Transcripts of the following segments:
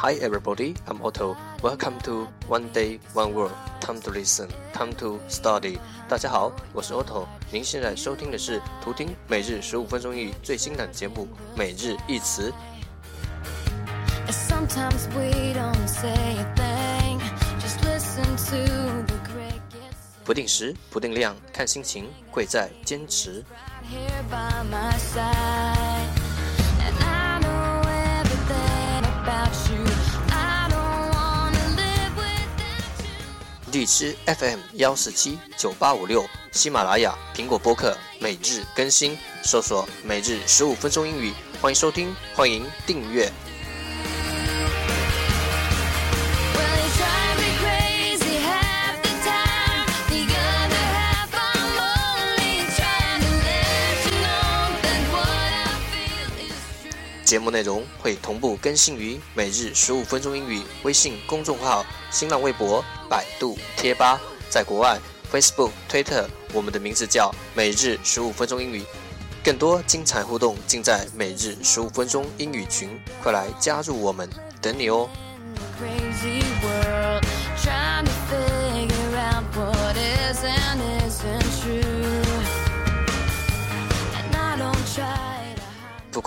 Hi everybody, I'm Otto. Welcome to One Day One Word. Time to listen, time to study. 大家好，我是 Otto。您现在收听的是图听每日十五分钟英语最新版节目《每日一词》。不定时，不定量，看心情，贵在坚持。Right 荔枝 FM 幺四七九八五六，喜马拉雅、苹果播客每日更新，搜索“每日十五分钟英语”，欢迎收听，欢迎订阅。节目内容会同步更新于“每日十五分钟英语”微信公众号、新浪微博、百度贴吧。在国外，Facebook、Twitter，我们的名字叫“每日十五分钟英语”。更多精彩互动尽在“每日十五分钟英语群”，快来加入我们，等你哦！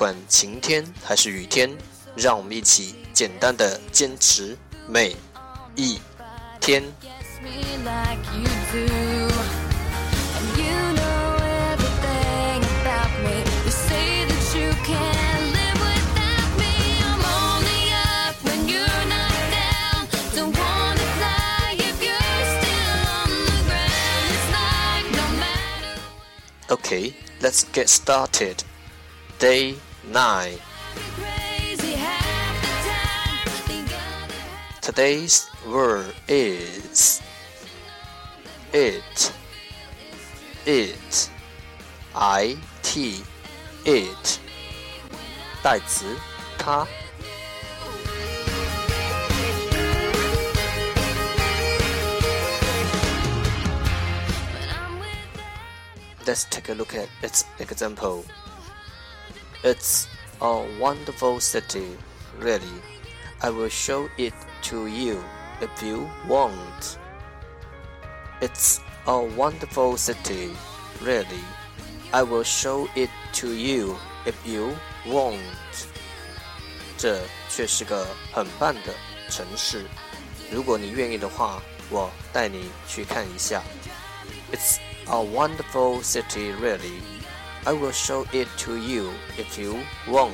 管晴天还是雨天，让我们一起简单的坚持每一天。Okay, let's get started. Day 9 Today's word is it it I T it 代词它 Let's take a look at its example. It's a wonderful city, really. I will show it to you if you want. It's a wonderful city, really. I will show it to you if you want. 这却是个很棒的城市。如果你愿意的话，我带你去看一下。It's a wonderful city, really. I will show it to you if you want.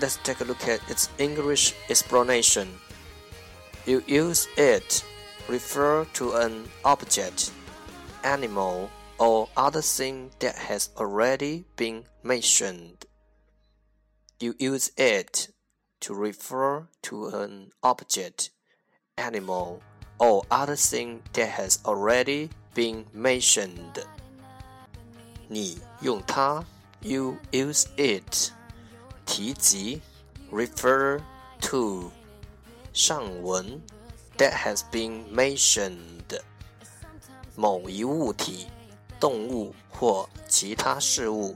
Let's take a look at its English explanation. You use it refer to an object, animal, or other thing that has already been mentioned. You use it to refer to an object, animal, or other thing that has already been mentioned. 你用它，you use it，提及，refer to，上文，that has been mentioned，某一物体。 动物或其他事物，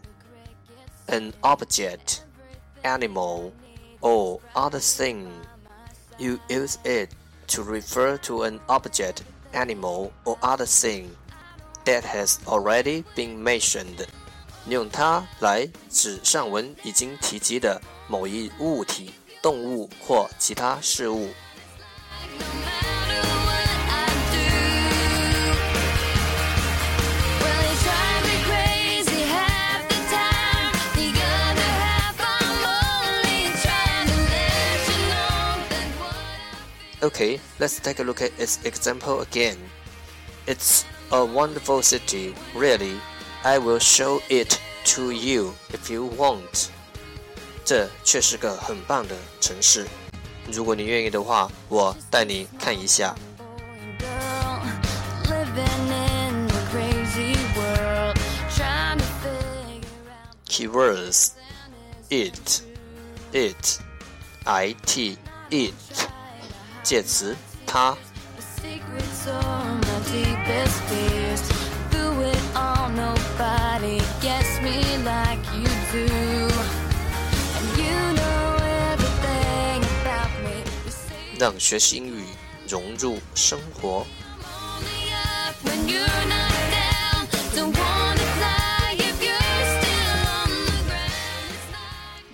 an object, animal, or other thing. You use it to refer to an object, animal, or other thing that has already been mentioned. 你用它来指上文已经提及的某一物体、动物或其他事物。 Okay, let's take a look at its example again. It's a wonderful city, really. I will show it to you if you want. 这却是个很棒的城市。如果你愿意的话，我带你看一下。Keywords: it, it, it, it 介词他。让学习英语融入生活。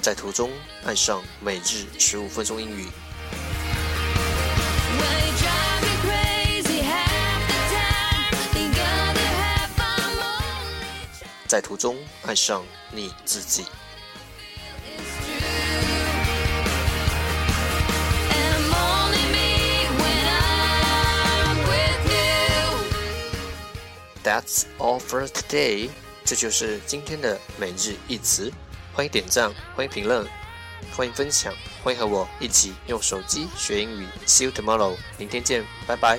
在途中爱上每日十五分钟英语。在途中爱上你自己。That's all for today。这就是今天的每日一词。欢迎点赞，欢迎评论，欢迎分享，欢迎和我一起用手机学英语。See you tomorrow，明天见，拜拜。